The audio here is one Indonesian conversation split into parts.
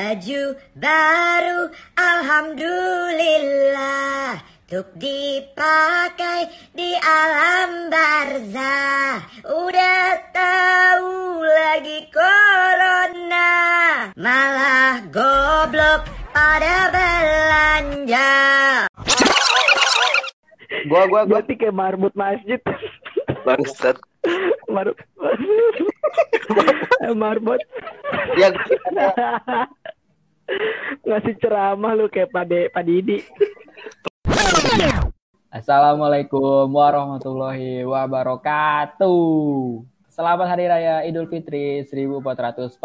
Baju baru, alhamdulillah. Untuk dipakai di alam barzah Udah tahu lagi corona Malah goblok pada belanja Gua gua gua kayak marbut masjid. bangsat. Mar marbot. Ya Ngasih ceramah lu kayak Pade Padidi. Assalamualaikum warahmatullahi wabarakatuh. Selamat Hari Raya Idul Fitri 1441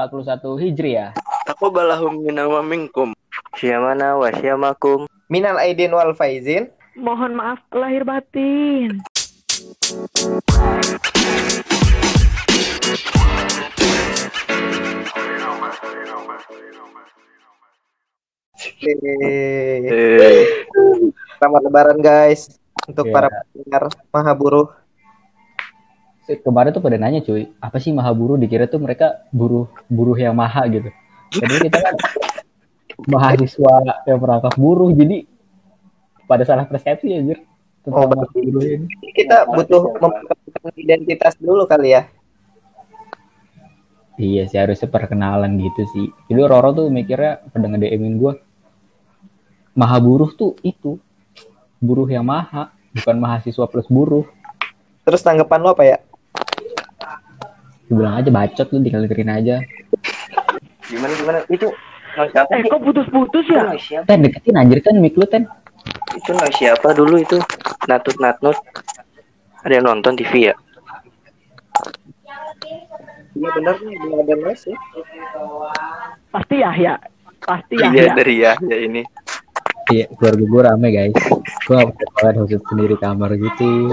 Hijriah. Aku balahum minama minkum. Syamana wa syamakum. minal aidin wal faizin. Mohon maaf lahir batin. Eh, Selamat lebaran guys untuk Iya. para pendengar maha buruh. Kemarin tuh pada nanya cuy, apa sih maha buruh? Dikira tuh mereka buruh buruh yang maha gitu. Jadi kita kan mahasiswa yang merangkap buruh, jadi pada salah persepsi anjir. Oh, ini. Kita butuh memperkenalkan identitas dulu kali ya. Iya sih harusnya perkenalan gitu sih. Jadi Roro tuh mikirnya pada nge-DM-in gue. Maha buruh tuh itu. Buruh yang maha. Bukan mahasiswa plus buruh. Terus tanggapan lo apa ya? Gue bilang aja bacot lu tinggal dengerin aja. gimana gimana? Itu Eh kok putus-putus ya? Ten deketin anjir ten mic lu ten. Itu noise siapa dulu itu? Natut natut. Ada yang nonton TV ya? Iya benar nih, belum ada noise ya. Pasti ya ya. Pasti ya Iya ya. dari ya ya ini. Iya keluarga gue rame guys. Gue gak bisa sendiri kamar gitu.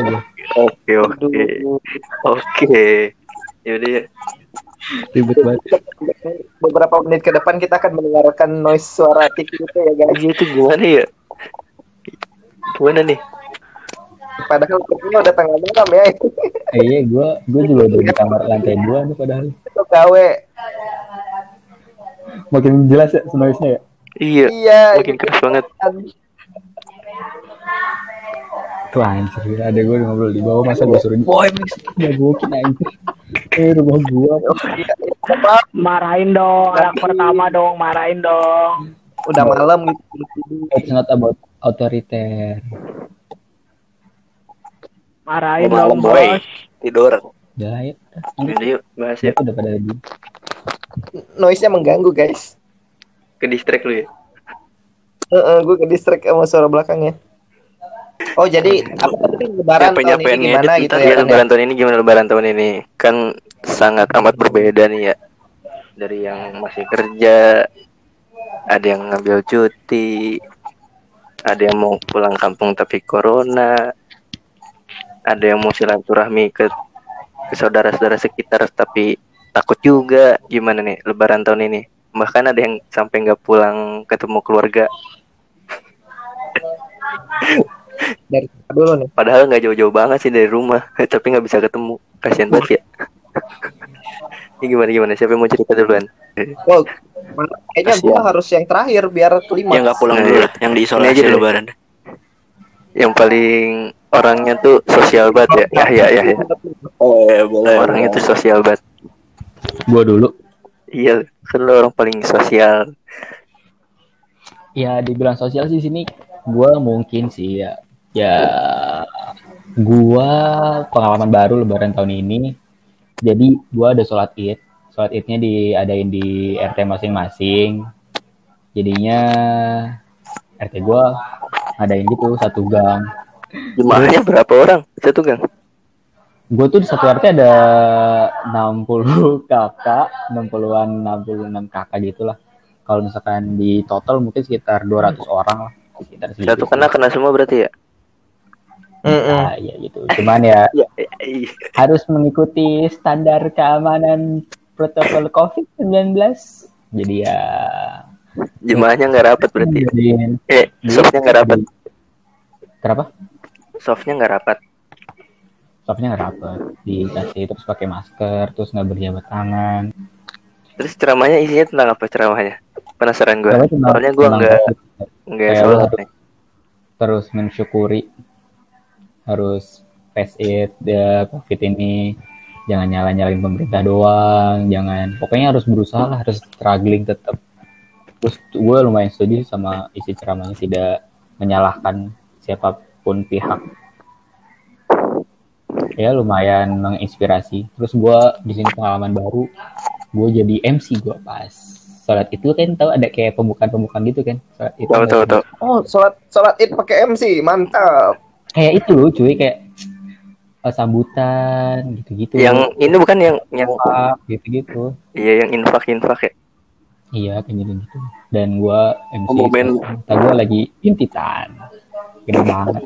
Oke oke oke. Yaudah ya. Ribet banget. Beberapa menit ke depan kita akan mendengarkan noise suara tik itu ya guys. Iya itu gimana ya? Gimana nih? Padahal kita udah tengah malam ya. Eh, iya gue gue juga udah di kamar lantai dua nih padahal. Itu gawe. Makin jelas ya noise-nya ya. Iya. Iya. Makin keras banget. Tuh anjir ada gue ngobrol di bawah masa gue suruh boy nyagokin anjir. Eh rumah gue. Marahin dong anak pertama dong, marahin dong. Udah malam gitu. It's not about authoritaire. Marahin Malam, dong, boy. Bos. Tidur. Udah yuk. Yaudah yuk bahas ya. Siapa udah pada lagi? Noise-nya mengganggu guys. Ke distract lu ya. Heeh, gue ke distract sama suara belakangnya. Oh jadi apa tadi lebaran Capek tahun ini gimana gitu ya? ya, ya? lebaran tahun ini gimana lebaran tahun ini kan sangat amat berbeda nih ya dari yang masih kerja ada yang ngambil cuti ada yang mau pulang kampung tapi corona ada yang mau silaturahmi ke ke saudara-saudara sekitar tapi takut juga gimana nih lebaran tahun ini bahkan ada yang sampai nggak pulang ketemu keluarga Dari dulu nih. Padahal nggak jauh-jauh banget sih dari rumah, tapi nggak bisa ketemu. Kasian banget ya. Ini gimana gimana? Siapa yang mau cerita duluan? Wow, kayaknya gue Kasian. harus yang terakhir biar kelima. yang nggak pulang Nah, dulu, iya. yang diisolasi aja lebaran. Yang paling orangnya tuh sosial banget ya. Ya ya ya. ya. Oh ya boleh. Orangnya tuh sosial banget. Gue dulu. Iya, kan lo orang paling sosial. Ya dibilang sosial sih sini gue mungkin sih ya. Ya gue pengalaman baru lebaran tahun ini. Jadi gue ada sholat id. Sholat idnya diadain di RT masing-masing. Jadinya RT gue ngadain gitu satu gang. Jumlahnya berapa orang? Satu gang. Gue tuh di satu RT ada 60 kakak, 60-an, 66 kakak gitu lah. Kalau misalkan di total mungkin sekitar 200 orang lah. Sekitar segitu. Satu kena kena semua berarti ya? Mm-mm. Nah, ya gitu. Cuman ya Iya. Iya. harus mengikuti standar keamanan protokol COVID-19. Jadi ya Jemaahnya nggak rapat berarti. ya? Jadiin- Eh, softnya nggak rapat. Kenapa? Softnya nggak rapat. Stopnya nggak rapet. Dikasih terus pakai masker, terus nggak berjabat tangan. Terus ceramahnya isinya tentang apa ceramahnya? penasaran gue. Soalnya gue nggak nggak terus mensyukuri harus face it. Ya covid ini jangan nyala nyalain pemerintah doang jangan. Pokoknya harus berusaha lah harus struggling tetap terus gue lumayan setuju sama isi ceramahnya tidak menyalahkan siapa pun pihak. Ya lumayan menginspirasi. Terus gue di sini pengalaman baru gue jadi MC gue pas sholat itu kan tahu ada kayak pembukaan-pembukaan gitu kan? Sholat itu Tahu tahu tahu. Oh, sholat sholat id pakai MC, mantap. kayak itu loh cuy kayak eh, sambutan gitu-gitu Yang ini bukan yang yang gitu-gitu iya yang infak infak ya. iya kayak gitu gitu dan gua MC Momen. kita gua lagi intitan gede banget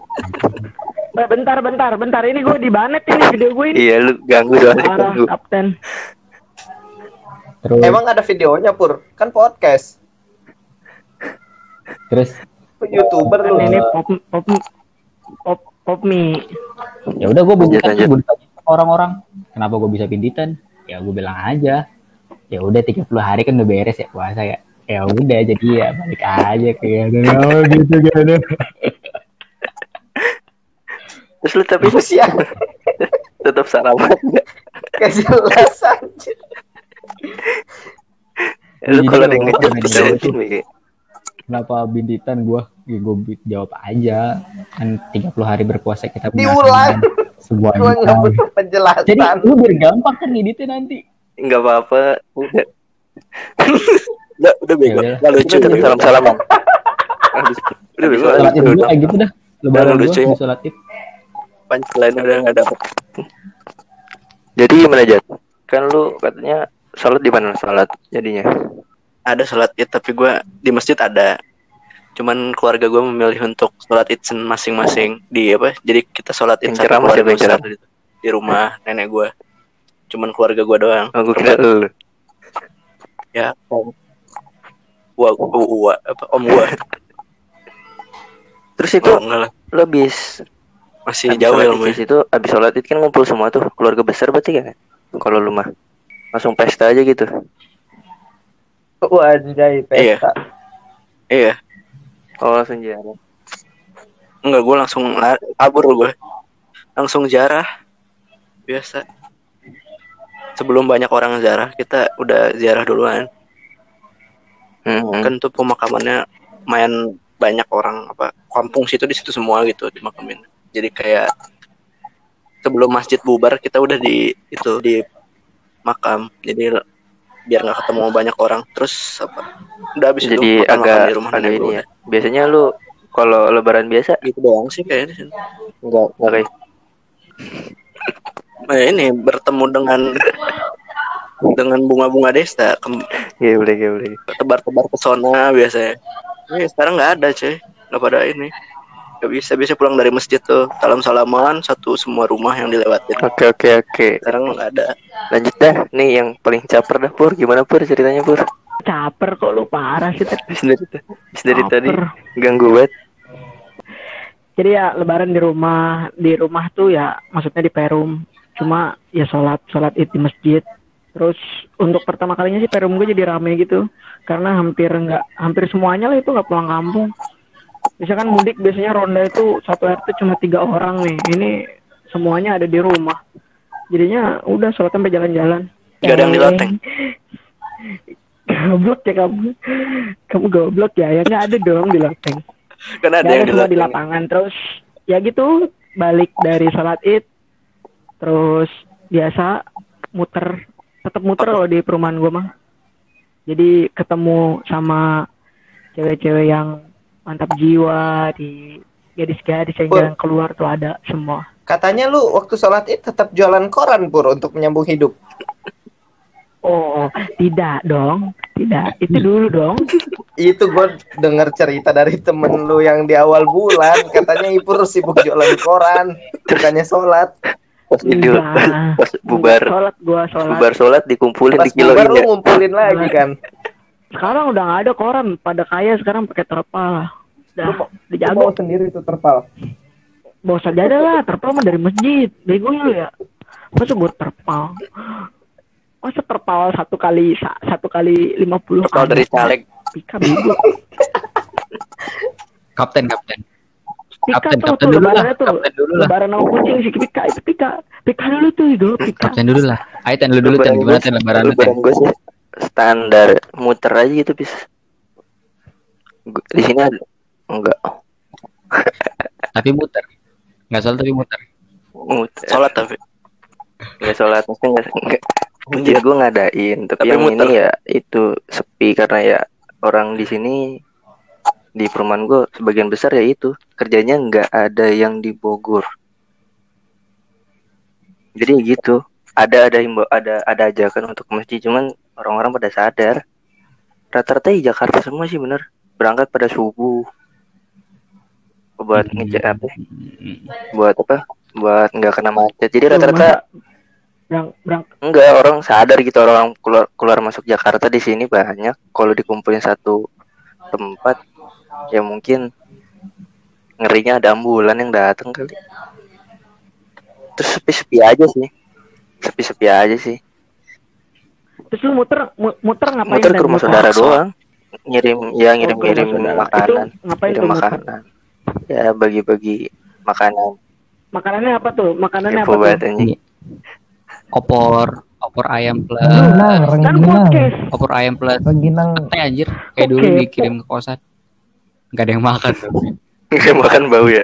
Eh, bentar, bentar, bentar. Ini gue di banet ini video gue ini. Iya lu ganggu doang Parah, kapten. terus Emang ada videonya pur? Kan podcast. terus YouTuber lu. Ini pop, pop, pop, pop mie. ya udah gua ditanya sama orang-orang kenapa gua bisa pintitan ya gua bilang aja ya udah 30 hari kan udah beres ya puasa ya ya udah jadi ya balik aja kayak oh, gitu kan Terus lu tapi Terus ya, tetap sarapan nggak? gak jelas aja. Lu kalau ada bisa mungkin Wi. Kenapa bintitan gua ya bi- jawab aja kan 30 hari berpuasa kita Diulang. sebuah Gua nggak butuh penjelasan. jadi lu biar gampang kan ngeditnya nanti Enggak apa-apa. Udah. Udah, udah bego. Ya udah. Gak Udah tetap salam-salaman. Habis udah bego. sholat id dulu Udah. kayak gitu dah lebaran Udah lucu ya. sholat id Punchline udah gak dapet. Jadi gimana Jat? Kan lu katanya sholat di mana sholat jadinya? Ada sholat id tapi gue di masjid ada. Cuman keluarga gue memilih untuk sholat id masing-masing di apa? Jadi kita sholat id satu keluarga besar gitu. di rumah nenek gue. Cuman keluarga gue doang. Oh, gue kira lu. Ya, om. Gua, gua, gua, apa om gue. Terus itu Oh, enggak lah. lu habis Masih habis jauh ya di situ, habis sholat id kan ngumpul semua tuh keluarga besar berarti kan? Kalau lu mah langsung pesta aja gitu. Wajay pesta. Iya. Oh langsung jalan. Enggak, gue langsung la- kabur gue. Langsung jarah. Biasa. Sebelum banyak orang jarah, kita udah ziarah duluan. Hmm. Kan tuh pemakamannya main banyak orang apa kampung situ di situ semua gitu dimakamin. Jadi kayak sebelum masjid bubar kita udah di itu di makam. Jadi biar nggak ketemu banyak orang. Terus apa? Udah habis itu Jadi makan-makan agak di rumah agak nenek ini ya. Biasanya lu kalau lebaran biasa. Gitu doang sih kayaknya. enggak enggak kayak Nah, ini bertemu dengan dengan bunga-bunga desa, Iya boleh iya boleh. tebar-tebar pesona biasanya. Ini sekarang nggak ada, cuy. Nggak pada ini. Nggak bisa bisa pulang dari masjid tuh salam salaman satu semua rumah yang dilewatin. Oke oke oke. Sekarang nggak ada. Lanjut dah. Nih yang paling caper dah Pur. Gimana Pur ceritanya Pur? Caper kok lu parah sih. Habis dari, habis dari Caper. tadi ganggu banget. Jadi ya lebaran di rumah, di rumah tuh ya maksudnya di Perum. Cuma ya sholat, sholat id di masjid. Terus untuk pertama kalinya sih Perum gue jadi rame gitu. Karena hampir nggak, hampir semuanya lah itu nggak pulang kampung. Misalkan mudik biasanya ronda itu satu RT cuma tiga orang nih. Ini semuanya ada di rumah. Jadinya udah sholat sampai jalan-jalan. Nggak ada yang di loteng? goblok ya kamu. Kamu goblok ya. Ya nggak ada dong di loteng. Kan ada Ya, yang di semua di lapangan terus ya gitu balik dari sholat id terus biasa muter tetap muter kalau di perumahan gue mah jadi ketemu sama cewek-cewek yang mantap jiwa di gadis-gadis yang jalan keluar tuh ada semua Katanya lu waktu sholat id tetap jualan koran pur untuk menyambung hidup. oh tidak dong tidak itu dulu dong Itu gue denger cerita dari temen lu yang di awal bulan. Katanya Ipur sibuk jualan koran. Bukannya sholat. Pas pas bubar sholat gua sholat bubar sholat dikumpulin Pas di kiloin bubar lu ngumpulin lagi kan. Sekarang udah nggak ada koran pada kaya sekarang pakai terpal udah lu dijago bawa sendiri tuh terpal. bawa sajadah lah terpal mah dari masjid bego lu ya masa buat terpal masa terpal satu kali sa- satu kali lima puluh Kalau dari caleg Pika bego. Kapten, kapten. Pika Kapten, tuh, kapten tuh dulu lah. tuh. Kapten dulu lah. Lebaran sama kucing si Pika itu Pika. Pika dulu tuh itu Pika. Kapten dulu lah. Ayo ten lu dulu ten gimana ten lebaran lu ten. Standar muter aja gitu bis Gua- di sini ada? Enggak. Tapi muter. Enggak soal tapi muter. muter. Sholat tapi. nggak sholat mesti nggak nggak. Masjid gue ngadain tapi, Tapi yang muter. ini ya itu sepi karena ya orang di sini di perumahan gue sebagian besar ya itu. Kerjanya nggak ada yang di Bogor. Jadi gitu. Ada ada himbo ada ada ajakan untuk ke masjid cuman orang-orang pada sadar. Rata-rata di Jakarta semua sih bener. Berangkat pada subuh. Buat ngecek apa Hmm. buat apa? Buat nggak kena macet. Jadi rata-rata Berang, berang, Enggak, orang sadar gitu. Orang keluar keluar masuk Jakarta di sini banyak. Kalau dikumpulin satu tempat, ya mungkin ngerinya ada ambulan yang datang kali. Terus sepi-sepi aja sih, sepi-sepi aja sih. Terus lu muter mu- muter ngapain Muter ke rumah saudara doang, ngirim ya Oh, ngirim-ngirim ke rumah saudara. makanan, Itu ngapain ngirim muter? makanan. Ya bagi-bagi makanan. Makanannya apa tuh? Makanannya Info apa tuh? anjing. Opor, opor ayam plus Rengginang, Kan rengginang, podcast. opor ayam plus rengginang. teh anjir. Kayak dulu Oke. dikirim ke kosan. Enggak ada yang makan tuh. Nggak makan bau ya?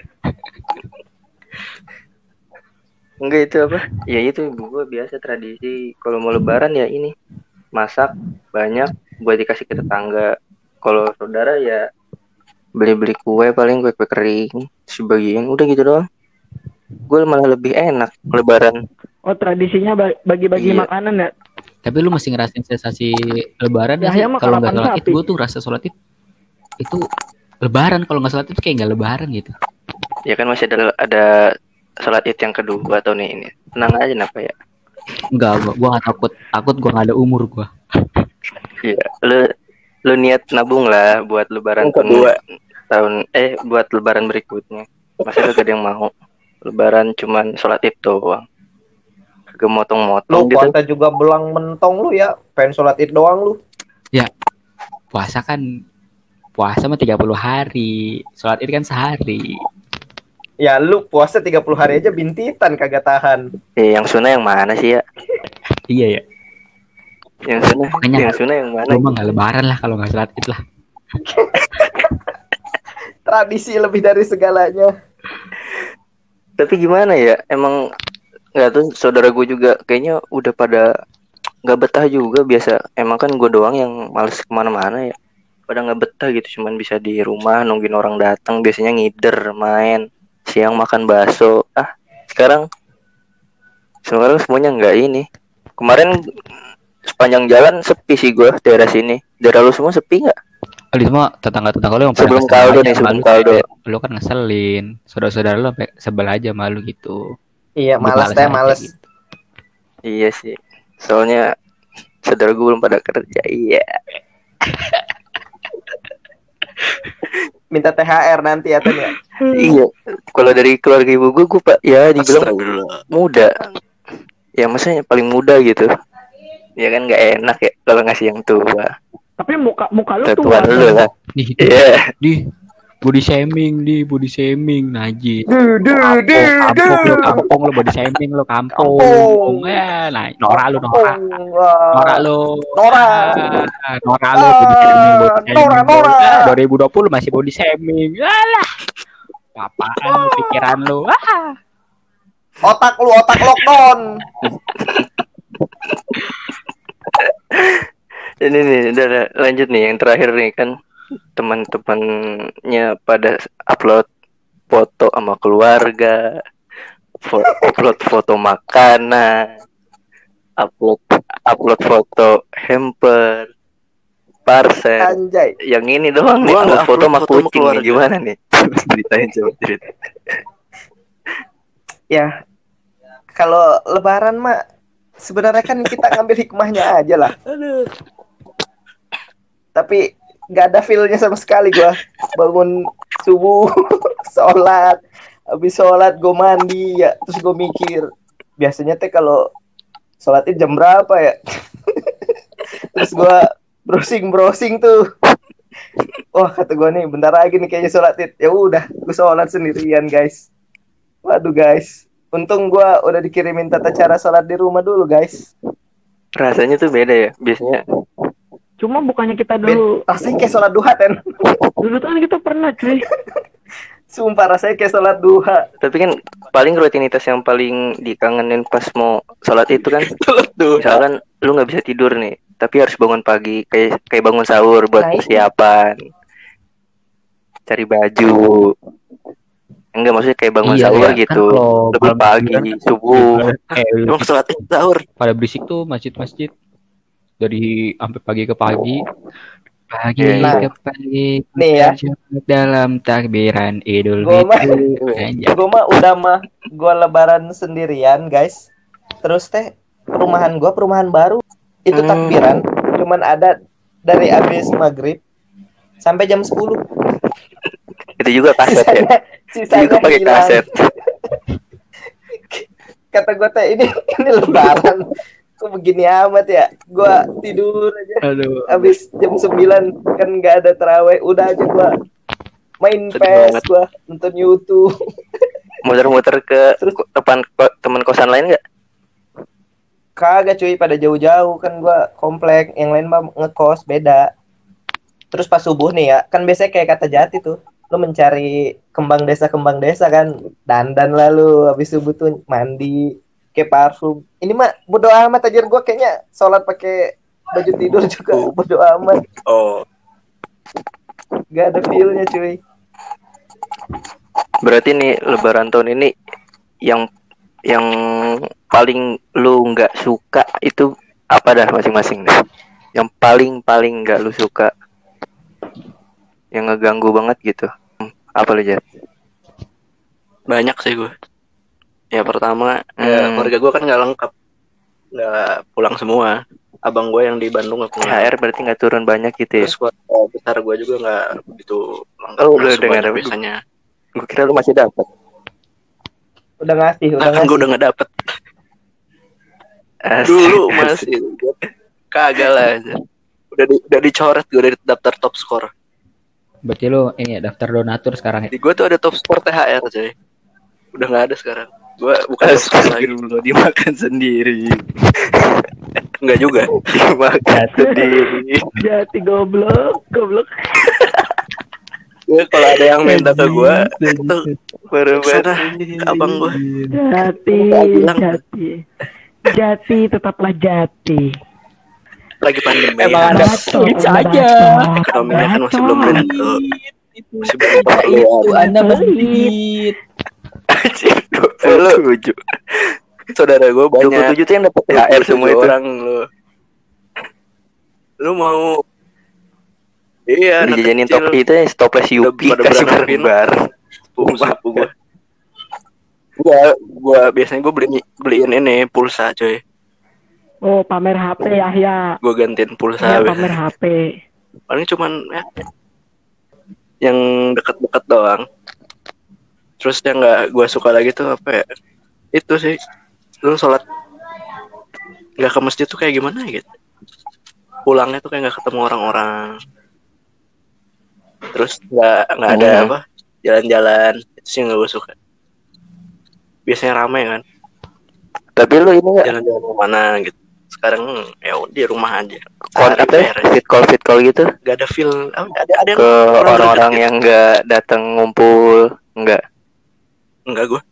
Enggak itu apa? Ya itu ibu gue biasa tradisi kalau mau lebaran ya ini masak banyak buat dikasih ke tetangga. Kalau saudara ya beli-beli kue paling kue kue kering sebagian udah gitu doang. Gue malah lebih enak lebaran. Oh tradisinya ba- bagi-bagi Iya. makanan ya? Tapi lu masih ngerasain sensasi lebaran Ya, ya, Kalau nggak sholat id, sapi. gue tuh rasa sholat id itu lebaran. Kalau nggak sholat id kayak nggak lebaran gitu. Ya kan masih ada ada sholat id yang kedua tahun ini. Tenang aja napa ya. Enggak, gua, gua gak takut. Takut gua nggak ada umur gua. Iya, lu lu niat nabung lah buat lebaran kedua. tahun eh buat lebaran berikutnya. Masa gak ada yang mau lebaran cuman sholat id doang. Kagak Lu motong-motong gitu. puasa juga belang mentong lu ya. Pengen sholat id doang lu. Puasa kan puasa mah 30 hari. Sholat id kan sehari. Ya lu puasa 30 hari aja bintitan kagak tahan. Eh, yang sunnah yang mana sih ya? Iya ya. Yang sunnah, Makanya yang sunnah yang mana? Gua mah nggak lebaran lah kalau nggak sholat id lah. Tradisi lebih dari segalanya. Tapi gimana ya? Emang nggak tuh saudara gue juga kayaknya udah pada nggak betah juga biasa. Emang kan gue doang yang males ke mana-mana ya. Pada nggak betah gitu, cuman bisa di rumah nungguin orang datang. Biasanya ngider main, siang makan bakso. Ah, sekarang sekarang semuanya nggak ini. Kemarin sepanjang jalan sepi sih gue daerah sini. Daerah lu semua sepi nggak? Lu semua tetangga-tetangga lu yang pada Sebelum kaldo nih, sebelum lu, kaldo. Lu kan ngeselin. Saudara-saudara lu sampai sebel aja malu gitu. Iya, malas teh gitu. Iya sih. Soalnya saudara gue belum pada kerja. Iya. Minta THR nanti ya ya. Iya. Kalau dari keluarga ibu gue, gue pak ya dibilang muda. Ya maksudnya paling muda gitu. Ya kan nggak enak ya kalau ngasih yang tua. Tapi muka muka lu Tuan lu lah. Nih, Iya. di body shaming di body shaming najis Du du du kampung du. lu kampung lu body shaming lu kampung Kampung. ya nah Nora lu Nora. Nora lu Nora. Ah, Nora lu body shaming body shaming Nora, Nora. Ah, 2020 masih body shaming alah apaan lu pikiran lu ah Otak lu otak lockdown. Ini nih, udah, udah, lanjut nih yang terakhir nih kan teman-temannya pada upload foto sama keluarga, fo- upload foto makanan, upload upload foto hamper, parcel. Anjay. Yang ini doang nih, upload foto upload sama foto sama kucing nih, gimana nih? Ceritain coba cerita. Ya. Kalau lebaran mah sebenarnya kan kita ngambil hikmahnya aja lah. Tapi nggak ada feel-nya sama sekali gua bangun subuh sholat habis sholat gue mandi ya terus gue mikir biasanya teh kalau sholat itu jam berapa ya terus gua browsing browsing tuh wah kata gue nih bentar lagi nih kayaknya sholat id ya udah gue sholat sendirian guys waduh guys untung gue udah dikirimin tata cara sholat di rumah dulu guys Rasanya tuh beda ya. Biasanya Cuma bukannya kita dulu rasanya kayak sholat duha ten dulu tuh kan kita pernah cuy. sumpah rasanya kayak sholat duha tapi kan paling rutinitas yang paling dikangenin pas mau sholat itu kan Tuh. misalkan lu nggak bisa tidur nih tapi harus bangun pagi kayak kayak bangun sahur buat Nah, itu. persiapan. Cari baju. Enggak maksudnya kayak bangun Iya, sahur iya. Kan gitu. kalau lebih pagi takbiran, subuh. eh, Emang sholat id sahur. pada berisik tuh masjid-masjid. Dari sampai pagi ke pagi. Pagi Nah. ke pagi. Nih ya. Dalam takbiran Idul Fitri. gue mah udah mah gue lebaran sendirian guys. Terus teh perumahan gue perumahan baru itu Hmm. takbiran cuman ada dari abis maghrib sampai jam 10 itu juga kaset ya? Sisanya juga pakai hilang. kaset. Kata gue teh ini ini lebaran. Kok begini amat ya? Gue tidur aja. Aduh. Abis jam 9 kan nggak ada teraweh udah aja gue main Sedih banget. gue nonton YouTube. Muter-muter ke Terus- depan ko- teman kosan lain nggak Kagak cuy pada jauh-jauh. Kan gua komplek. Yang lain mah ngekos beda. Terus pas subuh nih ya kan biasanya kayak kata jati tuh lu mencari kembang desa kembang desa kan. Dandan lalu habis subuh tuh mandi kayak parfum. Ini mah bodo amat aja gua kayaknya sholat pakai baju tidur juga bodo amat. Oh, gak ada feelnya cuy. Berarti nih lebaran tahun ini yang yang paling lu nggak suka itu apa dah masing-masing dah yang paling paling nggak lu suka yang ngeganggu banget gitu apa lu Jar? banyak sih gue. Ya pertama, ya, Hmm. keluarga gue kan nggak lengkap, nggak pulang semua. Abang gue yang di Bandung nggak pulang. THR berarti nggak turun banyak gitu ya Terus keluarga besar gue juga nggak begitu lengkap. Oh, udah dengar. biasanya. gue kira lu masih dapat udah ngasih udah Nah, kan gue udah nggak dapet. Dulu masih kagak lah. aja. Udah di, udah dicoret gue dari daftar top score. berarti lo ini ya daftar donatur sekarang ya Di gue tuh ada top score THR coy. Udah nggak ada sekarang. Gue bukan top score lagi. Astagfirullah dimakan sendiri Enggak juga. dimakan sendiri Jati goblok, goblok. Gue kalau ada yang minta ke gue, itu baru Sana, ke abang gue. Jati, jati. Jati tetaplah jati. Lagi pandemi. Emang ya. ada saja. bacot. Ekonominya kan masih belum menentu. Masih belum itu anda masjid lu- 27 Saudara gue banyak. 27 tuh yang dapat THR semua itu orang lu. Lu mau Iya, Lu anak jajanin kecil. topi itu ya toples Yupi kasih bareng-bareng sepupu-sepupu gue. Gua, gua biasanya gue beli beliin ini pulsa coy. Oh, pamer HP Yahya. Gue gantiin pulsa. Ya, biasanya. pamer HP. Paling cuman ya, yang deket-deket doang. Terus yang nggak gue suka lagi tuh apa ya? Itu sih, lu sholat nggak ke masjid tuh kayak gimana gitu. Pulangnya tuh kayak nggak ketemu orang-orang. Terus nggak nggak ada Hmm. apa jalan-jalan itu sih nggak gue suka. Biasanya rame kan, tapi lu ini nggak? Jalan-jalan ke mana gitu. Sekarang ya udah di rumah aja. kon apa ya? fit call fit call gitu? Gak ada feel apa, ada ada yang ke orang-orang yang nggak datang ngumpul nggak? Gitu. enggak gue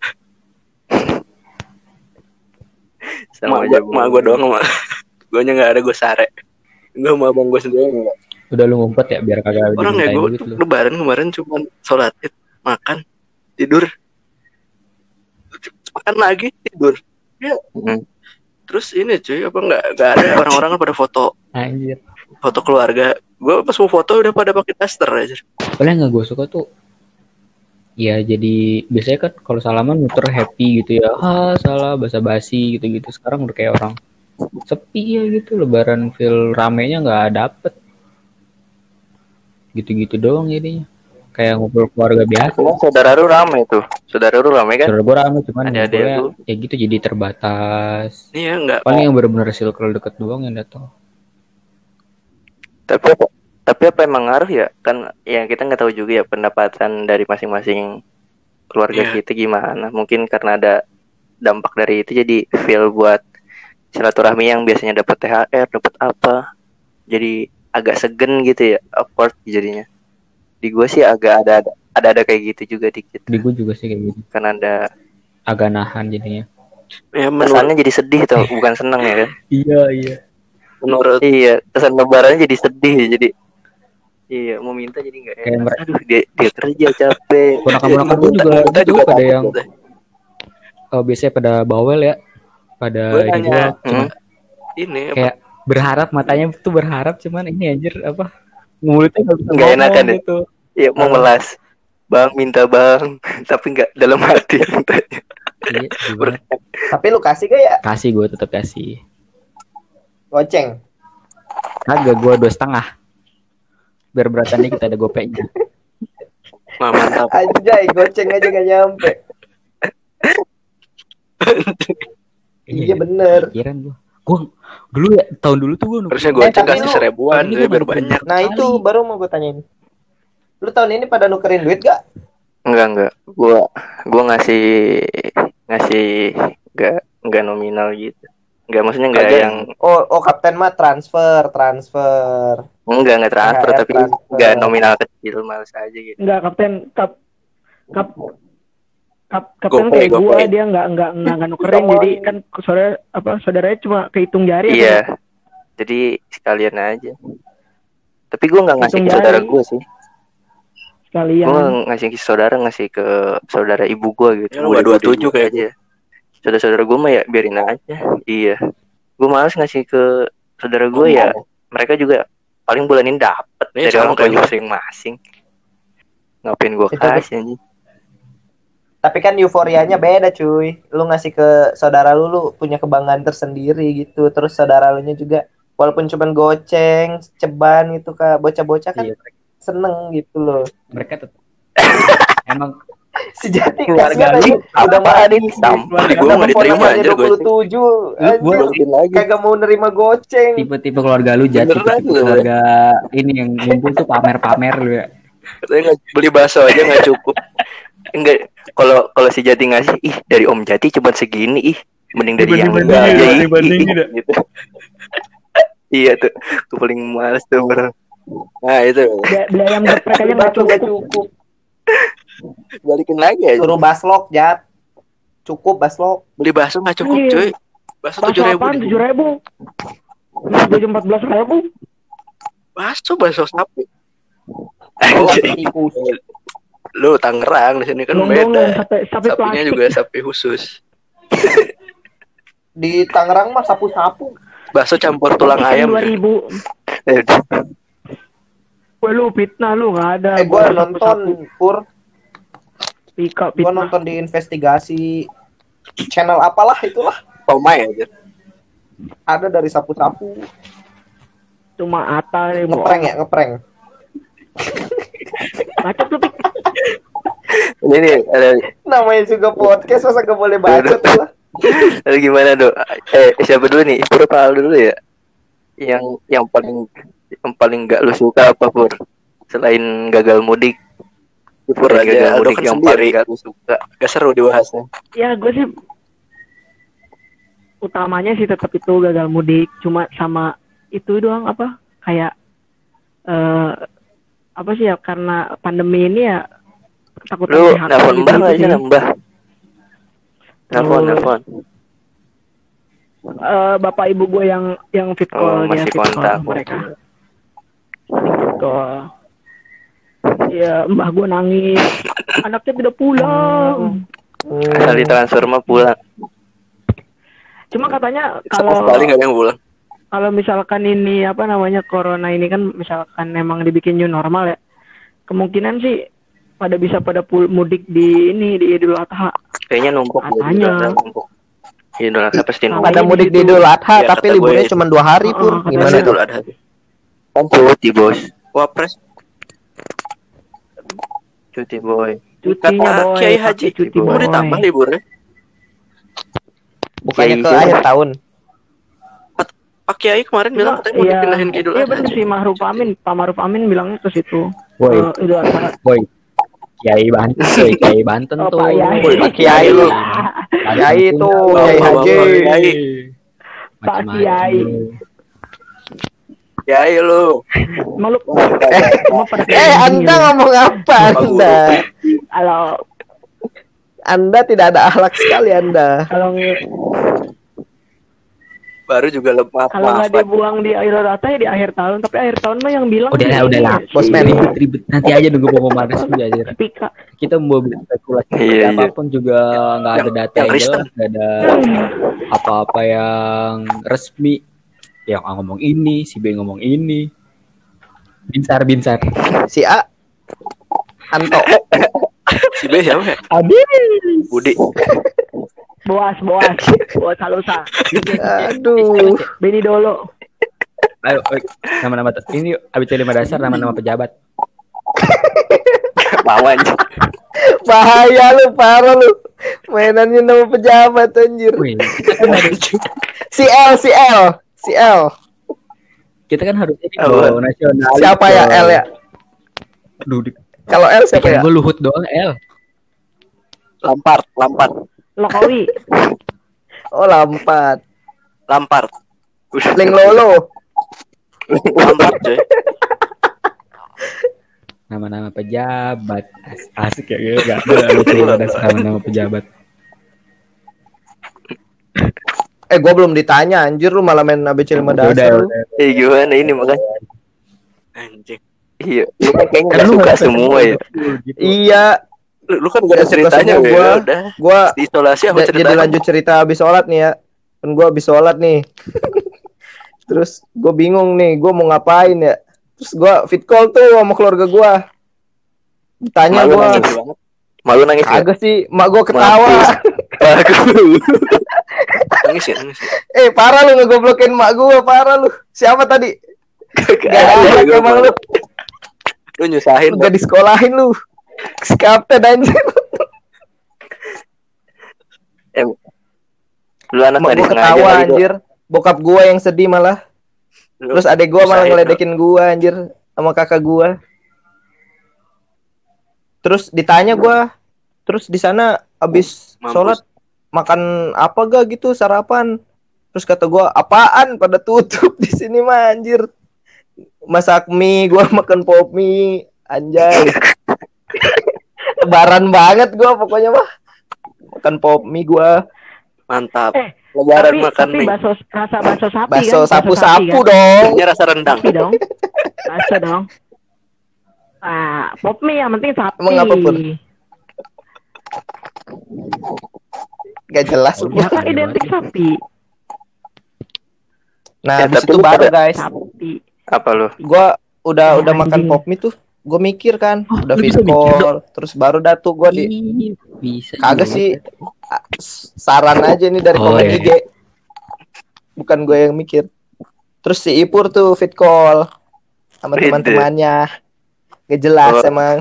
sama aja gue gue doang sama gue nya nggak ada gue sare. Gue sama abang gue sendiri enggak udah lu ngumpet ya biar kagak orang ya gue tuh lu. lebaran kemarin cuma sholat id makan tidur makan lagi tidur. Ya Hmm. terus ini cuy apa nggak nggak ada orang-orang kan pada foto. Anjir. Foto keluarga. Gue pas mau foto udah pada pakai daster aja paling nggak gue suka tuh ya jadi biasanya kan kalau salaman muter happy gitu ya. Ah salah basa basi gitu gitu sekarang udah kayak orang sepi ya gitu lebaran feel ramenya nggak dapet. Gitu-gitu doang jadinya kayak ngumpul keluarga biasa Cuma saudara lu rame tuh saudara lu rame kan saudara gue rame cuman Ada-ada ngumpulnya tuh. ya gitu jadi terbatas iya nggak paling yang bener-bener circle deket doang yang datang tapi Tapi apa emang ngaruh ya? Kan yang kita nggak tahu juga ya pendapatan dari masing-masing keluarga Iya. kita gimana. Mungkin karena ada dampak dari itu jadi feel buat silaturahmi yang biasanya dapat THR, dapat apa. Jadi agak segen gitu ya, awkward jadinya. Di gue sih agak ada ada ada, ada kayak gitu juga dikit. di gue juga sih kayak gitu Kan ada agak nahan jadinya Ya menurut kesannya jadi sedih tuh, bukan seneng ya kan? iya iya menurut Iya, kesan lebarannya jadi sedih jadi Iya, mau minta jadi nggak Kayak enak. mereka- Aduh, dia dia kerja capek. ponakan-ponakan gue juga kita juga pada yang oh, biasanya pada bawel ya pada Gua ini nanya, Hmm. ini apa, kayak berharap matanya tuh berharap cuman ini anjir apa mulutnya nggak bisa Nggak ngomong enakan ya? gitu Iya, mau melas. Bang, minta bang. Tapi nggak dalam hati mintanya. iya gimana? Tapi lu kasih gak ya? kasih gue tetap kasih Goceng. kagak gue dua setengah biar beratannya kita ada gopeknya Wah, mantap Anjay, goceng aja gak nyampe. Iya bener. pikiran gue gue dulu ya tahun dulu tuh gue harusnya Eh, gue tapi kasih lu- seribuan biar baru- banyak Nah itu baru mau gue tanyain. Lu tahun ini pada nukerin duit gak? Enggak, enggak. Gua gua ngasih ngasih enggak enggak nominal gitu. Enggak maksudnya enggak yang Oh, oh kapten mah transfer, transfer. enggak enggak transfer THR tapi transfer. enggak nominal kecil males aja gitu. Enggak kapten kap kap kap kapten kayak gua gopay. dia enggak enggak enggak, enggak nukerin jadi kan saudara apa saudaranya cuma kehitung jari Iya. Jadi sekalian aja. Tapi gua nggak ngasih ke saudara gua sih. sekalian. Gua ngasih ke saudara ngasih ke saudara ibu gua gitu. Ya, nggak Bude-bude 27 gua kayak aja. Saudara-saudara gua mah ya biarin aja. Iya. Gua males ngasih ke saudara gua ya. Mereka juga paling bulan ini dapet Iya, dari orang masing-masing. Ngapain gua Itu- kasih anjing? Tapi kan euforianya beda cuy. Lu ngasih ke saudara lu, lu punya kebanggaan tersendiri gitu. Terus saudara lu nya juga walaupun cuman goceng, ceban gitu kak. Bocah-bocah kan Iya. seneng gitu loh. mereka tetap emang Sejati Keluarga lu udah sampah Di gua nggak diterima aja anjir, goceng. 27. Lu- gua- Anjir, Balikin lagi. kagak mau nerima goceng. tipe-tipe keluarga lu lu, keluarga ini yang ngumpul tuh pamer-pamer lu ya beli bakso aja nggak cukup Enggak, kalau kalau si Jati ngasih, ih dari Om Jati cuma segini, ih mending dari yang enggak aja, ya, ih, dibandingin ih, ya. gitu. iya tuh, gue paling males tuh bro. nah itu Beli, ayam geprek aja nggak cukup. cukup. balikin lagi aja Suruh baslok, Jat. Cukup baslok. beli bakso nggak cukup Anjir. cuy Bakso tujuh ribu tujuh ribu? Gaji empat belas ribu. bakso bakso sapi Oh. Lu Tangerang di sini kan Dong-dongan beda sampai sampai sapinya plastik. juga sapi khusus Di Tangerang mah sapu-sapu. bakso campur tulang ayam dua ribu. Eh, Wah lu fitnah lu nggak ada. Eh, gua Sapu-sapu. nonton, Pur. Pika Gua fitnah. nonton di investigasi channel apalah itulah. Pomai aja Ada dari sapu-sapu. Cuma Ata nih, Ngeprank ya, ngeprank. Bacot lu Pik. Ini nih, ada, Namanya juga podcast, masa gak boleh bacot lah. gimana dok? Eh siapa dulu nih? Pur apa dulu ya? Yang yang paling yang paling gak lu suka apa Pur? Selain gagal mudik, Pur aja, gagal mudik kan yang sendiri. paling gak lu suka. gak seru dibahasnya Ya gue sih utamanya sih tetap itu gagal mudik. Cuma sama itu doang apa kayak eh apa sih ya karena pandemi ini ya takut Lu nelfon gitu mbah nggak sih. sih nambah? Nelfon, Oh. nelfon. Eh, bapak ibu gue yang yang fit Oh, call dia masih fit call kontak. mereka fit call ya mbah gue nangis anaknya tidak pulang Kali transfer mah pulang. cuma katanya kalau sekali nggak ada yang pulang kalau misalkan ini apa namanya corona ini kan misalkan memang dibikin new normal ya kemungkinan sih pada bisa pada pul mudik di ini di Idul Adha Kayaknya numpuk. Katanya. Idul Adha numpuk. Idul Adha pasti numpuk. Ada ini mudik di Idul Adha, Ya, tapi liburnya cuma dua hari, Pur. Oh, kata Gimana dulu ada Kan cuti bos. wapres Cuti boy. cutinya Kata boy Kiai pakai Haji, cuti Boy. mau boy ditambah liburnya Bukannya Kiai ke siapa? akhir tahun. Pak Kiai kemarin bilang katanya mau Iya, dipindahin ke Idul iya Adha. bener sih Mahruf Amin, Pak Mahruf Amin bilangnya ke situ. Eh, Idul Adha. woi. Kiai Banten, Kiai Banten Oh, tuh. Pak Yai. Woi, Pak Kiai lu. Kiai tuh, Kiai Haji. Kiai. Pak Kiai. Kiai lu. Lu Eh, Eh, Anda ngomong apa Anda? Kalau Anda tidak ada akhlak sekali Anda. kalau Baru juga lemah kalau nggak dibuang di akhir rata ya di akhir tahun, tapi akhir tahun mah yang bilang Udah lah, udah lah. Bosman. Ribet, ribet. Nanti aja nunggu pengumuman resmi aja. Pika. Kita mau spekulasi Iya, iya. apa pun juga nggak ada data yang jelas, nggak ada apa-apa yang resmi. Yang A ngomong ini, si B ngomong ini. Binsar, binsar. Si A Anto. Si B siapa ya? Abis. Budi. Boas, boas, boas halusa. Aduh. Beni Dolo. Ayo, ayo. nama-nama ini yuk, ABC lima dasar nama-nama pejabat. Anjing. Bahaya lu, parah lu. Mainannya nama pejabat anjir. Wih, kan Si L, si L, si L. kita kan harus ini Apa? dong, nasional. Siapa ya L ya? Aduh, di- Kalau L siapa ya? gue Luhut doang L. Lampard, Lampard, Lokowi. Oh, Lampard. Lampard. Leng Lolo. Lampard coy. Nama-nama pejabat. As- asik ya, gue gak ada nama-nama pejabat. Eh, gua belum ditanya anjir lu malah main ABC 5 Udah, dasar. Eh gimana ini makanya? Anjing. Iya, lu kan kayaknya nggak lu suka semua ya. Gitu. Iya, Lu, kan gak ada Ya, ceritanya gue. gua. Udah. gua Diisolasi apa Ja- cerita? jadi lanjut cerita habis sholat nih ya kan gue habis sholat nih terus gue bingung nih gue mau ngapain ya terus gue fit call tuh sama keluarga gue ditanya Malu gue. Malu nangis ya? agak sih mak gue ketawa. Nangis ya, nangis. ya. eh parah lu ngegoblokin mak gue parah lu siapa tadi Gak ada, emang lu Lu nyusahin. gak disekolahin lu si kapten anjir Lu anak tadi ketawa anjir. Bokap gue yang sedih malah. Lu terus adek gue malah ngeledekin gue anjir sama kakak gue terus ditanya gue terus di sana abis Mampus. sholat makan apa gak gitu sarapan? Terus kata gue apaan? Pada tutup di sini mah anjir. Masak mie gue makan pop mie anjay lebaran banget gue pokoknya mah makan pop mie gue Mantap. Eh, Lebaran tapi, makan tapi mie. bakso rasa bakso sapi bakso kan? sapu sapi sapu kan? dong Ini rasa rendang. Sapi dong. Bakso dong. Ah, pop mie yang penting sapi. Emang apa, Pur? gak jelas lu Ya kan identik sapi. nah Ya, habis itu baru guys Sapi. Apa lu? gua udah Ya, udah makan anjing. pop mie tuh gue mikir kan Oh, udah video call terus baru dah tuh gue di bisa. kagak juga. sih saran aja nih dari Oh, komen iya. IG bukan gue yang mikir terus si Ipur tuh fit call sama teman-temannya gak jelas Oh. emang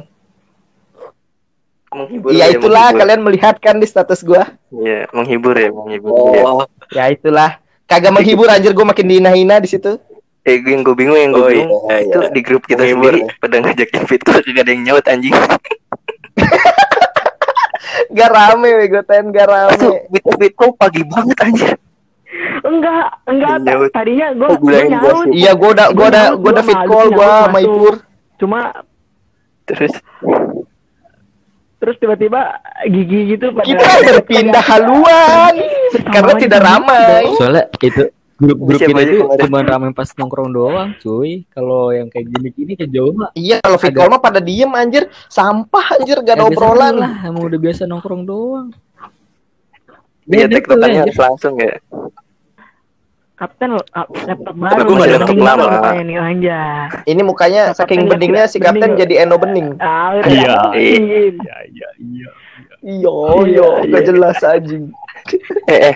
Menghibur ya itulah menghibur. kalian melihat kan di status gua Iya, menghibur ya, menghibur. ya. Oh, ya itulah kagak menghibur anjir gue makin dihina-hina di situ Eh, gue yang gue bingung, yang gue Oh, bingung iya, itu iya. di grup kita Menghibur, sendiri pada ngajakin fit call gak ada yang nyaut anjing. gak rame gue ten gak Itu rame fit fit call pagi banget anjir. Enggak, enggak. Nyaut. Tadinya gue Oh, gue nyaut. gua iya gue udah gue udah gue udah fit call gue sama Ipur Cuma Terus terus tiba-tiba gigi gitu pada kita berpindah haluan karena tidak ramai Soalnya itu Siapa ini aja tuh kemarin? cuma ramai pas nongkrong doang, cuy. Kalau yang kayak gini-gini kejauh mah Iya kalau fit call mah pada diem anjir Sampah anjir gak ada seru obrolan lah, emang udah biasa nongkrong doang. dia Beda tek anjir. harus langsung ya. Kapten ah, laptop baru gua nggak ada laptop bening lama. nih anjay. Ini mukanya Kapten saking beningnya si bening kapten jadi Eno bening Ah. Iya. Dingin. Iya, iya, iya. Iya Iya, iya gak jelas anjing Eh, eh,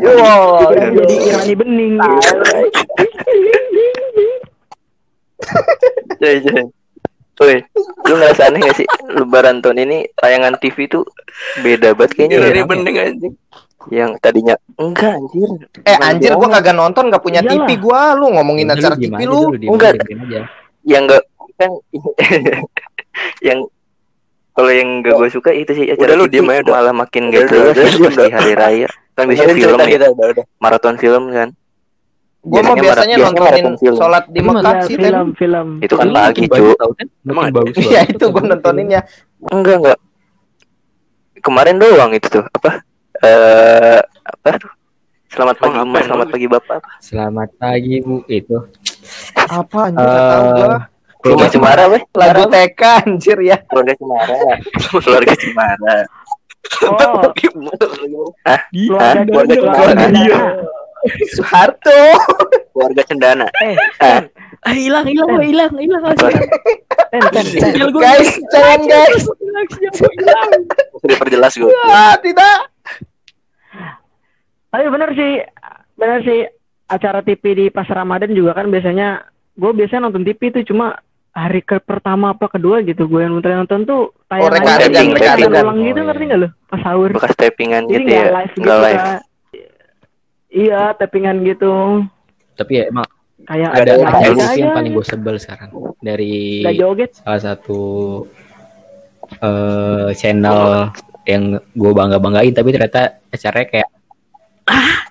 Yo Udah jadi Irani bening. Woi, lu ngerasa aneh gak sih Lebaran tahun ini tayangan TV tuh beda banget kayaknya Gila ya. bening anjing. yang tadinya enggak anjir. Eh anjir gua kagak nonton gak punya Iyalah. TV gua lu ngomongin Udah, acara TV aja lu. Enggak. aja, aja. yang enggak kan yang kalau yang enggak gue suka itu sih acara Udah lu TV diem aja, udah. malah makin gak udah. di hari raya kan biasanya film ya kita, udah, udah. maraton film kan Gua mah Biasanya nontonin sholat di Mekah Ya, sih film, film. itu kan bagus cu kan? Emang bagus Iya banget itu tuh gua kan. nontoninnya. enggak enggak kemarin doang itu tuh apa eh apa selamat pagi yang selamat pagi bapak Selamat pagi Bu itu. Apa anjir nggak tahu gua. Eh, keluarga cemara weh Lagu TK anjir ya. keluarga cemara keluarga cemara Oh, Hah? keluarga Hah? keluarga keluarga dia. Soeharto. keluarga cendana Eh, Ah, hilang, hilang, hilang, hilang. Guys, jangan guys. sudah perjelas gue Ah, tidak. Tapi bener sih, bener sih acara TV di pas Ramadan juga kan biasanya gue biasanya nonton TV itu cuma hari ke pertama apa kedua gitu gue yang nonton nonton tuh Oh, tayangan rekaman, tayangan rekaman. ulang gitu Oh, ngerti iya. nggak lo pas sahur. Bekas tappingan gitu ya? live gitu live. Iya tappingan gitu. Tapi ya emang kayak ada ada TV yang paling gue sebel sekarang. Dari salah satu eh channel yang gue bangga banggain tapi ternyata acaranya kayak ah.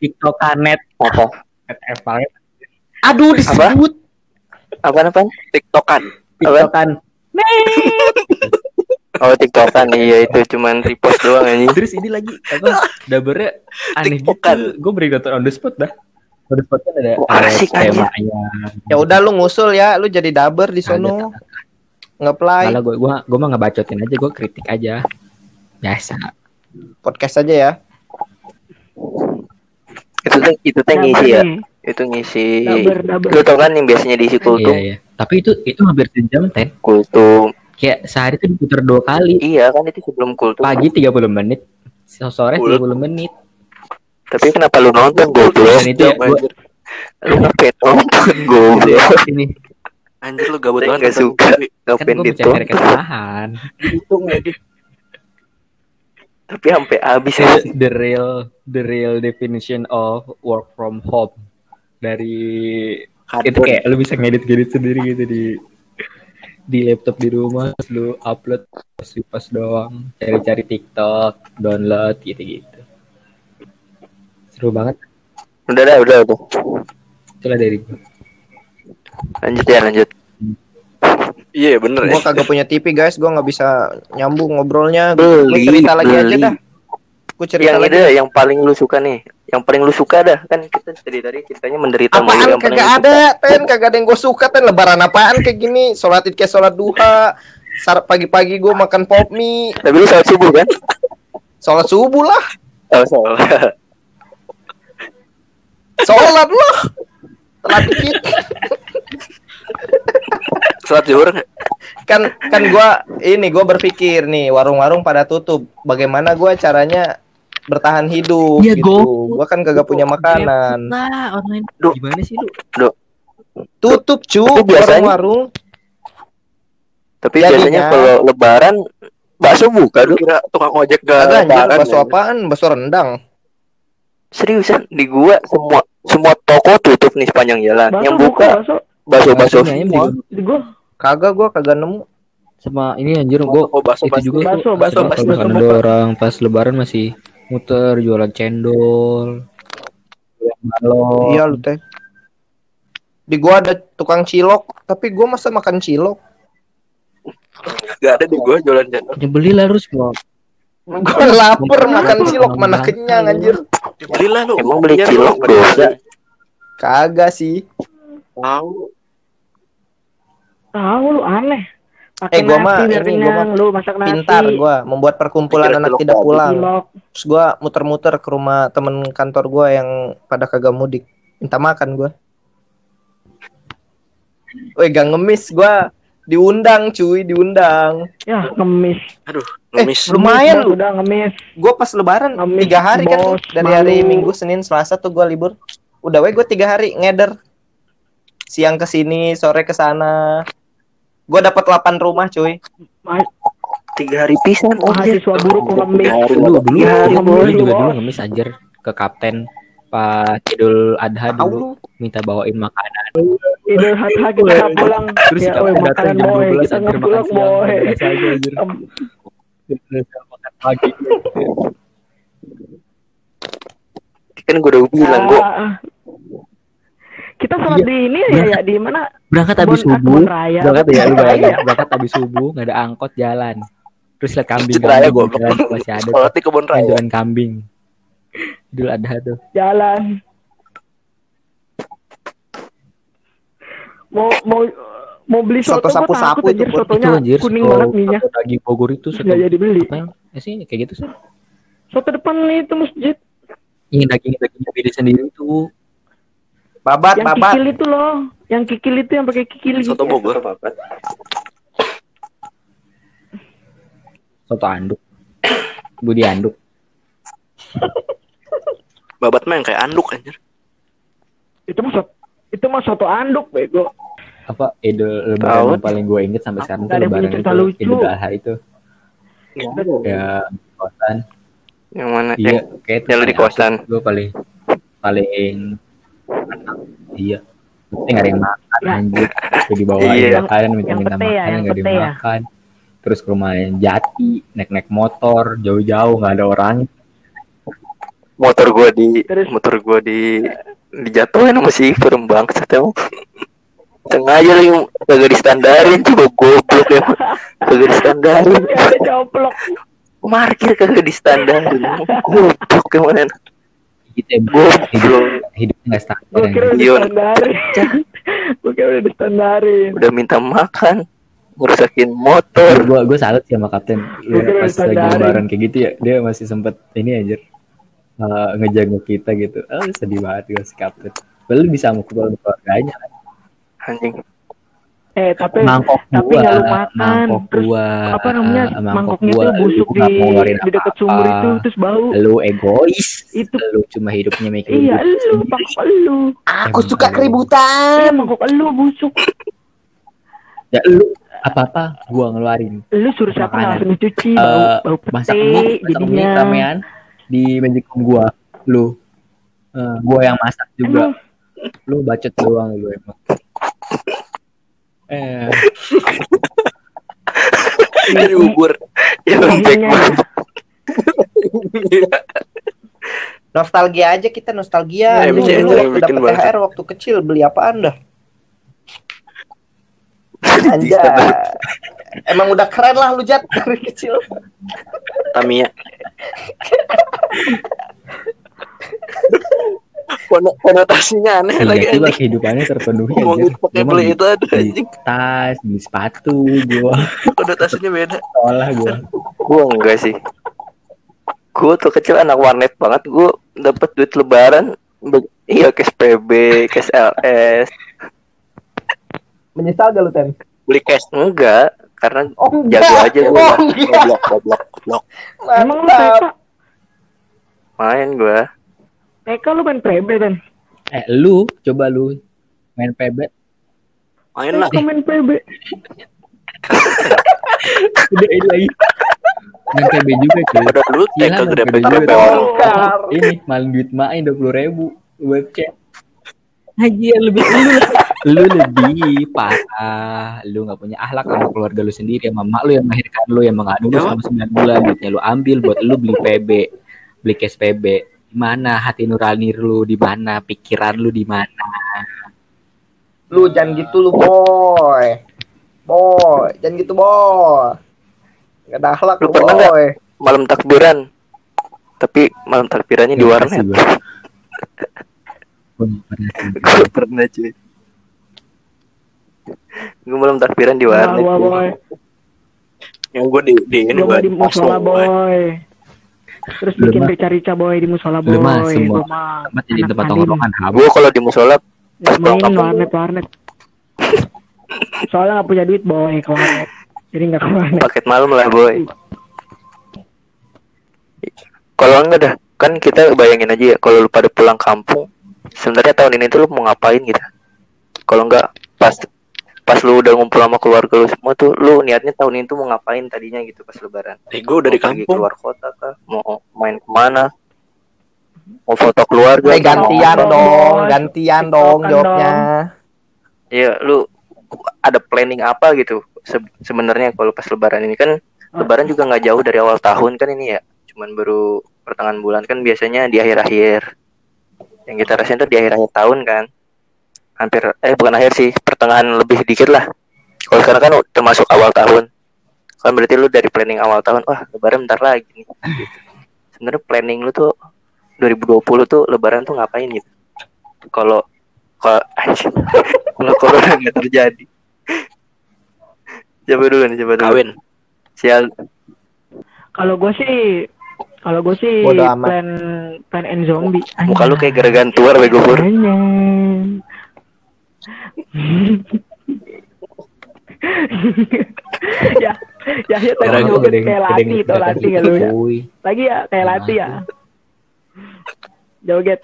Tiktokanet apa? Net banget Aduh disebut. Apa apa? Tiktokan. Tiktokan. Oh tiktokan. Iya itu cuman repost doang anjing. Terus ini lagi apa dabernya aneh gitu. Tiktokan. gue beri on the spot dah. On the spot kan ada, Oh, asik, temanya Ya udah lu ngusul ya, lu jadi daber di sono. Nge-play. Malah gue gue gue mah ngebacotin aja gue kritik aja. Biasa. Podcast aja ya. Itu tuh itu tuh Daber ngisi ya. Itu ngisi. Daber daber lu tau kan yang biasanya diisi kultum? iya. Iya tapi itu itu hampir sejam ten. Kultum. Kayak sehari tuh diputar dua kali. Iya kan itu sebelum kultum. Pagi 30 menit. Sore Bulat. 30 menit. Tapi kenapa lu nonton goblok? dan itu ya gue anjir. lu ngapain nonton goblok? Ini. Anjir lu gabut banget nonton suka. Kan ngapain gue ditonton mencari kesalahan Dihitung ya, di- tapi sampai habis ya the real the real definition of work from home. Dari itu kayak lu bisa ngedit-ngedit sendiri gitu di di laptop di rumah lu upload pas pas doang cari-cari TikTok download gitu-gitu. Seru banget. Udah dah udah udah itulah dari gue lanjut ya lanjut Iya bener ya. Gua kagak punya TV guys, gua nggak bisa nyambung ngobrolnya. Beli, Gua cerita lagi aja beli. dah. Gua cerita yang lagi. itu yang paling lu suka nih yang paling lu suka dah kan kita tadi tadi ceritanya menderita Apaan kagak ada, Ten? Kagak ada yang gue suka, Ten. Lebaran apaan kayak gini? Sholat id kayak sholat duha. Sar pagi-pagi gue makan pop mie. tapi lu salat subuh kan Sholat subuh lah. oh salah Sholat lah. Telat dikit. Salat zuhur? Kan kan gue ini gue berpikir nih warung-warung pada tutup. Bagaimana gue caranya bertahan hidup Iya, gitu. Gue kan kagak punya makanan. nah online Duh. gimana sih lu Tutup cu warung-warung. tapi Jadinya- biasanya kalau lebaran bakso buka Lu tuh kira tukang ojek gak lebaran, bakso ya? apaan? Bakso rendang. seriusan di gua semua semua toko tutup nih sepanjang jalan bakso yang buka buka bakso Baksonya semua beli di gua Kagak gue kagak nemu. sama ini anjir gue Oh, bakso itu juga bakso, misalkan bakso ada buka. orang pas lebaran masih muter jualan cendol balon Iya lu teh. Di gua ada tukang cilok, tapi gua masa makan cilok. Gak ada di gua jualan channel. ya belilah harus mau Gua lapar makan cilok mana kenyang anjir. Belilah lu. Emang beli Biar cilok dosa? Kagak sih. Tahu. Tahu lu aneh pakai Eh, gua nasi mah ini, gua kenyang lu masak nasi Pintar gua membuat perkumpulan Pikir anak tidak pulang. Terus gua muter-muter ke rumah temen kantor gua yang pada kagak mudik. Minta makan gua. Woi, gak ngemis gua. Diundang cuy, diundang. ya ngemis Aduh, Eh, ngemis. lumayan Bos, lu. udah ngemis Gua pas lebaran Ngemis, tiga hari kan bos, dari hari malu. Minggu, Senin, Selasa tuh gua libur. Udah weh gua tiga hari ngeder. Siang ke sini, sore ke sana. Gua dapat 8 rumah cuy. Tiga hari pisan anjir. mahasiswa buruk ngemis hari Dulu dulu Iya, dulu, dulu juga dulu ngemis anjir ke kapten pas Idul Adha dulu lu. minta bawain makanan. Idul Adha kita pulang Terus ya kapten datang makanan jam boy 12 kita anjir makan pulang siang. Makan pagi. Kan gue udah bilang gue Ah, kita sholat Iya. di ini ya ya di mana Berangkat habis subuh. raya. Berangkat ya lu bayangin, raya. berangkat habis subuh nggak ada angkot jalan. Terus lihat kambing raya tuh masih ada Sholat di kebun raya. jalan kambing. Idul Adha tuh. jalan mau mau mau beli Soto soto, gua sapu-sapu takut itu, anjir sotonya Itu anjir, kuning banget minyak daging Bogor itu soto. nggak jadi beli Apa eh, sih kayak gitu sih? soto depan itu masjid Ini daging dagingnya beda sendiri tuh. Babat, yang babat. kikil itu loh yang kikil itu yang pakai kikil gitu Soto Bogor. Soto anduk. Budi anduk. Babat mah yang kayak anduk anjir. itu mah soto itu mah soto anduk bego Apa Idul Tahu. Lebaran yang paling gue inget sampai sekarang yang Lebaran itu lucu. Idul Adha itu. Iya. Ya kosan. yang mana Iya, yang kayak di kosan. Gue paling paling iya. Tapi nggak ada yang makan Ya. anjir. Gue dibawain Iya. makanan minta Yang minta pete ya, makan yang nggak ada yang ya. makan. Terus ke rumah Jati, naik-naik motor, jauh-jauh nggak ada orang. motor gue di Terus? motor gue di dijatuhin sama si Firm bangsat emang sengaja lagi kagak distandarin coba goblok ya kagak distandarin ada coplok markir kagak distandarin goblok gimana Gitu ya, Goblok. hidup, nggak standar. gue kira udah Iya. distandarin. Gue kira udah distandarin. Udah minta makan ngerusakin motor. Gue gue salut sih sama kapten. Ya, pas lagi standarin. lebaran kayak gitu ya dia masih sempet ini aja uh, ngejaga kita gitu. Oh, sedih banget gue si kapten. Lalu bisa mukul keluarganya. Anjing eh tapi mangkok tapi gua nggak lu makan. mangkok Terus gua apa namanya uh, mangkok mangkoknya gua, tuh busuk di nggak mau ngeluarin di dekat sumur itu terus bau. Lu egois. Itu. lu cuma hidupnya mikirin iya lu mangkok lu. Aku Emang suka ada. iya keributan. mangkok lu busuk. Ya lu apa apa gua ngeluarin. Lu suruh siapa langsung dicuci Eh, bau bau masak pete mie masak mie jadinya. ramean di magicom gua. Lu Eh, gua yang masak juga. Emang? Lu bacot doang lu emang eh Dari bubur. ya lembek Iya. banget Nostalgia aja kita nostalgia. Ya, dulu waktu banget. THR waktu kecil beli apa anda? Anja. Emang udah keren lah lu Jat dari kecil. Tamiya. Kono- konotasinya aneh lagi tiba-tiba anjing. kehidupannya terpenuhi Ngomongin aja pakai beli itu ada beli anjing. tas beli sepatu gua Konotasinya beda. sekolah gua gue enggak sih gue tuh kecil anak warnet banget gue dapet duit lebaran iya kes PB kes LS Menyesal gak lu Ten? Beli cash. enggak karena Oh enggak. jago aja gue Oh enggak. Goblok, goblok, goblok. emang lu main gue TK lu main PB kan eh lu coba lu main PB Main lah. Main PB udah ini lagi. Main PB juga cuy. Udah dulu Gila, TK gede PB ini malah duit main dua puluh ribu. Web chat Haji lebih lu lu lebih parah. Lu nggak punya akhlak sama keluarga lu sendiri sama mak lu yang melahirkan lu yang mengandung lu selama 9 bulan. Duitnya lu ambil buat lu beli PB beli cash PB di mana hati nurani lu di mana pikiran lu di mana Lu jangan gitu lu boy. Boy, jangan gitu boy. Gak ada akhlak Lu pernah nggak? boy. malam takbiran tapi malam takbirannya di Terima warnet nggak gue pernah cuy gue malam takbiran di warnet Wah, cuy. boy Yang gue di, di ini Gua gue di musola boy terus bikin rica-rica boy di musola boy Lu mah semua Gua mah tempat jadi tempat tongkrongan. Habis gue kalau di musola pulang main warnet warnet. Soalnya nggak punya duit boy ke warnet. Jadi nggak ke warnet. Paket malam lah boy. Kalau enggak dah kan kita bayangin aja ya kalau lu pada pulang kampung sebenarnya tahun ini tuh lu mau ngapain gitu? Kalau enggak pas pas lu udah ngumpul sama keluarga lu semua tuh lu niatnya tahun ini tuh mau ngapain tadinya gitu pas lebaran Eh, gue udah di kampung. keluar kota kah mau main ke mana mau foto keluarga Eh gantian Bos. dong, gantian dong jawabnya. Iya, lu ada planning apa gitu se- sebenarnya kalau pas lebaran ini kan lebaran juga nggak jauh dari awal tahun kan ini ya. Cuman baru pertengahan bulan kan biasanya di akhir-akhir. Yang kita rasain tuh di akhir-akhir tahun kan. Hampir eh bukan akhir sih, pertengahan lebih dikit lah. Kalau sekarang kan termasuk awal tahun. Kan berarti lu dari planning awal tahun, wah lebaran bentar lagi nih. Gitu. Sebenarnya planning lu tuh 2020 tuh lebaran tuh ngapain gitu. Kalau kalau anjing. kalau corona nggak terjadi. Coba dulu nih, coba dulu. Kawin. Sial. Kalau gue sih, kalau gue sih plan plan and zombie. Muka lu kayak geragan tuar bego pur. Ya, ya, ya tadi kayak gede- lati, tau gede- lati nggak lu ya? Lagi ya kayak lati ya. Joget.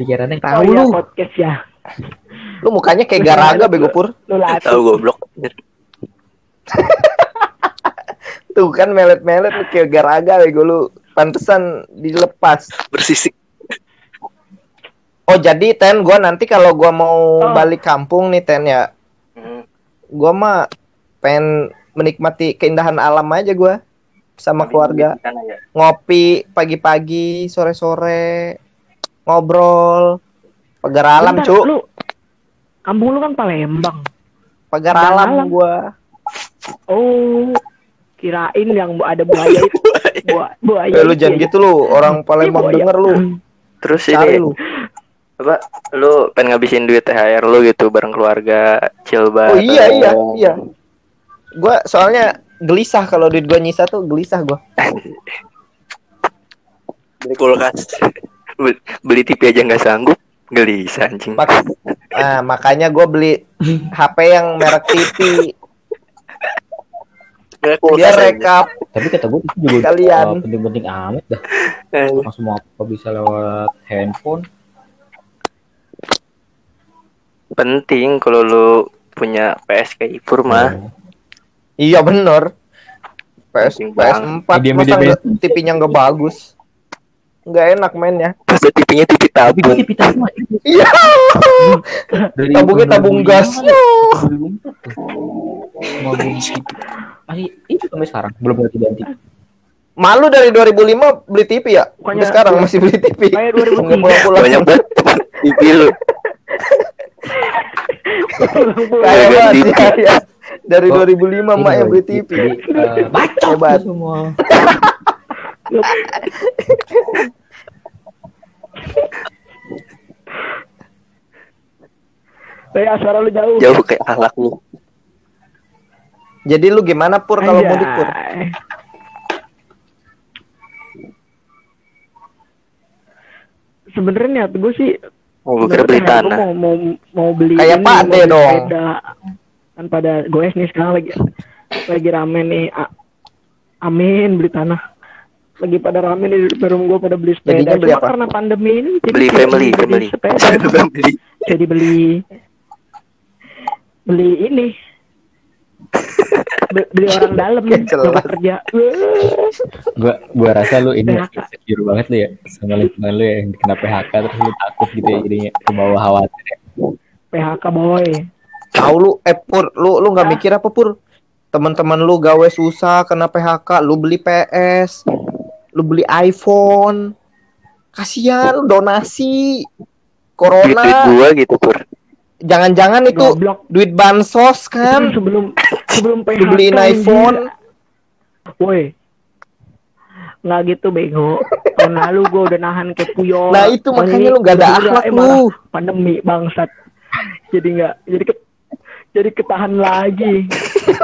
Pikirannya Tahu oh, iya, lu. podcast ya. Lu mukanya kayak garaga bego pur. Lu lati. Tahu goblok. Tuh kan melet-melet kayak garaga bego lu. Pantesan dilepas. Bersisik. Oh jadi Ten gua nanti kalau gua mau Oh. balik kampung nih Ten ya. Hmm. Gua mah pengen menikmati keindahan alam aja gua sama keluarga. Ya. Ngopi pagi-pagi, sore-sore, ngobrol. Pagar alam, Cuk. Lu, kampung lu kan Palembang. Pagar alam alam. gua. Oh, kirain yang ada buaya itu. Buaya, buaya. Eh, lu jangan ya. gitu lu, orang Palembang denger lu. Terus Cari ini lu. Apa? Lu pengen ngabisin duit THR lu gitu bareng keluarga, chill Oh bareng. iya iya iya. Gua soalnya gelisah kalau duit gua nyisa tuh gelisah gua. Beli kulkas. Be- Beli TV aja nggak sanggup, gelisah anjing. Mak- nah, makanya gua beli HP yang merek TV aja. rekap. Tapi kata gue itu juga Kalian. uh, penting-penting amat dah. Eh, semua apa bisa lewat handphone. Penting kalau lu punya PS kayak Ipur mah. Oh. Iya bener. PS Penting PS4 Media- masa TV-nya nggak bagus. Nggak enak mainnya. Masa TV-nya TV tabung. TV tabung. Iya. Tabungnya tabung 2005 gas. kan, 2004 tuh. Mau beli TV. Masih itu sampai sekarang belum ganti-ganti. Malu dari 2005 beli TV ya? Bukannya- Sampai sekarang masih beli TV. Kayak 2003. Nggak pulang-pulang. Banyak banget TV lu. Kayak Ganti banget ya. Dari Oh, 2005 mak yang beli TV. Uh, bacot Hebat. semua. Kayak suara lu jauh. Jauh kayak akhlak lu. Jadi lu gimana pur kalau mudik pur? Sebenarnya niat gue sih Oh, gue beli tanah. Mau, mau, mau beli Kayak ini, Pak mau De beli dong. sepeda. Kan pada goes nih sekarang lagi lagi rame nih. A- Amin beli tanah. Lagi pada rame nih di rumah gue pada beli sepeda. Jadinya beli Cuma apa? karena pandemi ini jadi Beli family, beli family. sepeda. Family. jadi beli beli ini beli orang dalam yang kerja Gua gua rasa lu ini insecure banget lu ya sama lingkungan lu ya yang kena PHK terus lu takut gitu ya jadinya ke bawah khawatir ya. PHK boy Tahu lu eh pur, lu lu nggak mikir apa pur? Teman-teman lu gawe susah kena PHK, lu beli PS, lu beli iPhone. Kasihan lu donasi. Corona. gua gitu, Pur. Jangan-jangan itu goblok duit bansos kan? sebelum sebelum PHK Lu beliin anjir. iPhone. Woi nggak gitu bego tahun lalu gue udah nahan kayak puyo Nah itu makanya lu gak ada akhlak lu. pandemi bangsat jadi nggak jadi ke, jadi ketahan lagi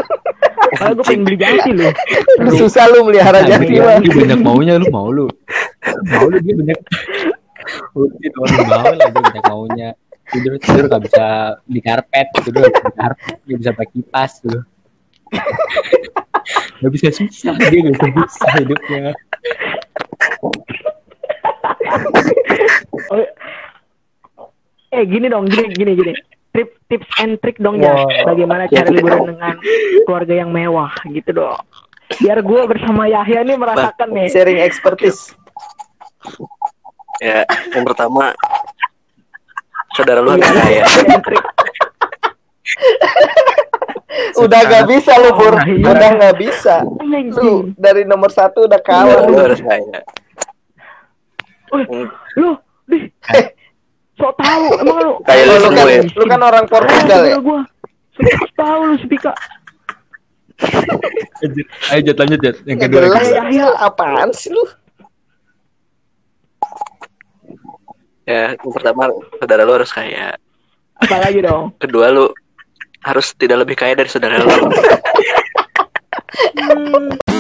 Padahal gue pengen beli jati loh Susah lu melihara Nah, jati mah. dia banyak maunya lu mau lu. Mau lu dia banyak. Lu dia doang yang mau lah dia banyak maunya. Tidur tidur gak bisa di karpet, tidur gak bisa di karpet, dia bisa pakai kipas tuh. Gak bisa susah dia gak bisa susah hidupnya. Oh, Eh gini dong, gini gini gini. Trip tips and trick dong ya. Wow. Bagaimana cara liburan dengan keluarga yang mewah gitu dong. Biar gue bersama Yahya nih merasakan nih. Sharing expertise. Ya, yang pertama saudara lu harus Iya, Udah gak bisa lu. Oh, iya. Udah gak bisa. Lu dari nomor satu udah kalah. Lu lu. harus kaya. Hmm, lu, di, sok tahu emang lu. Kayak lu lu, kan, ya. lu kan orang Portugal ya. Gua. Sok tahu lu Spika. Ayo Jat lanjut Jat. Yang kedua. jelas kedua. Yahya apaan sih lu? Ya, yang pertama saudara lu harus kaya. Apalagi dong. Kedua lu harus tidak lebih kaya dari saudara lu.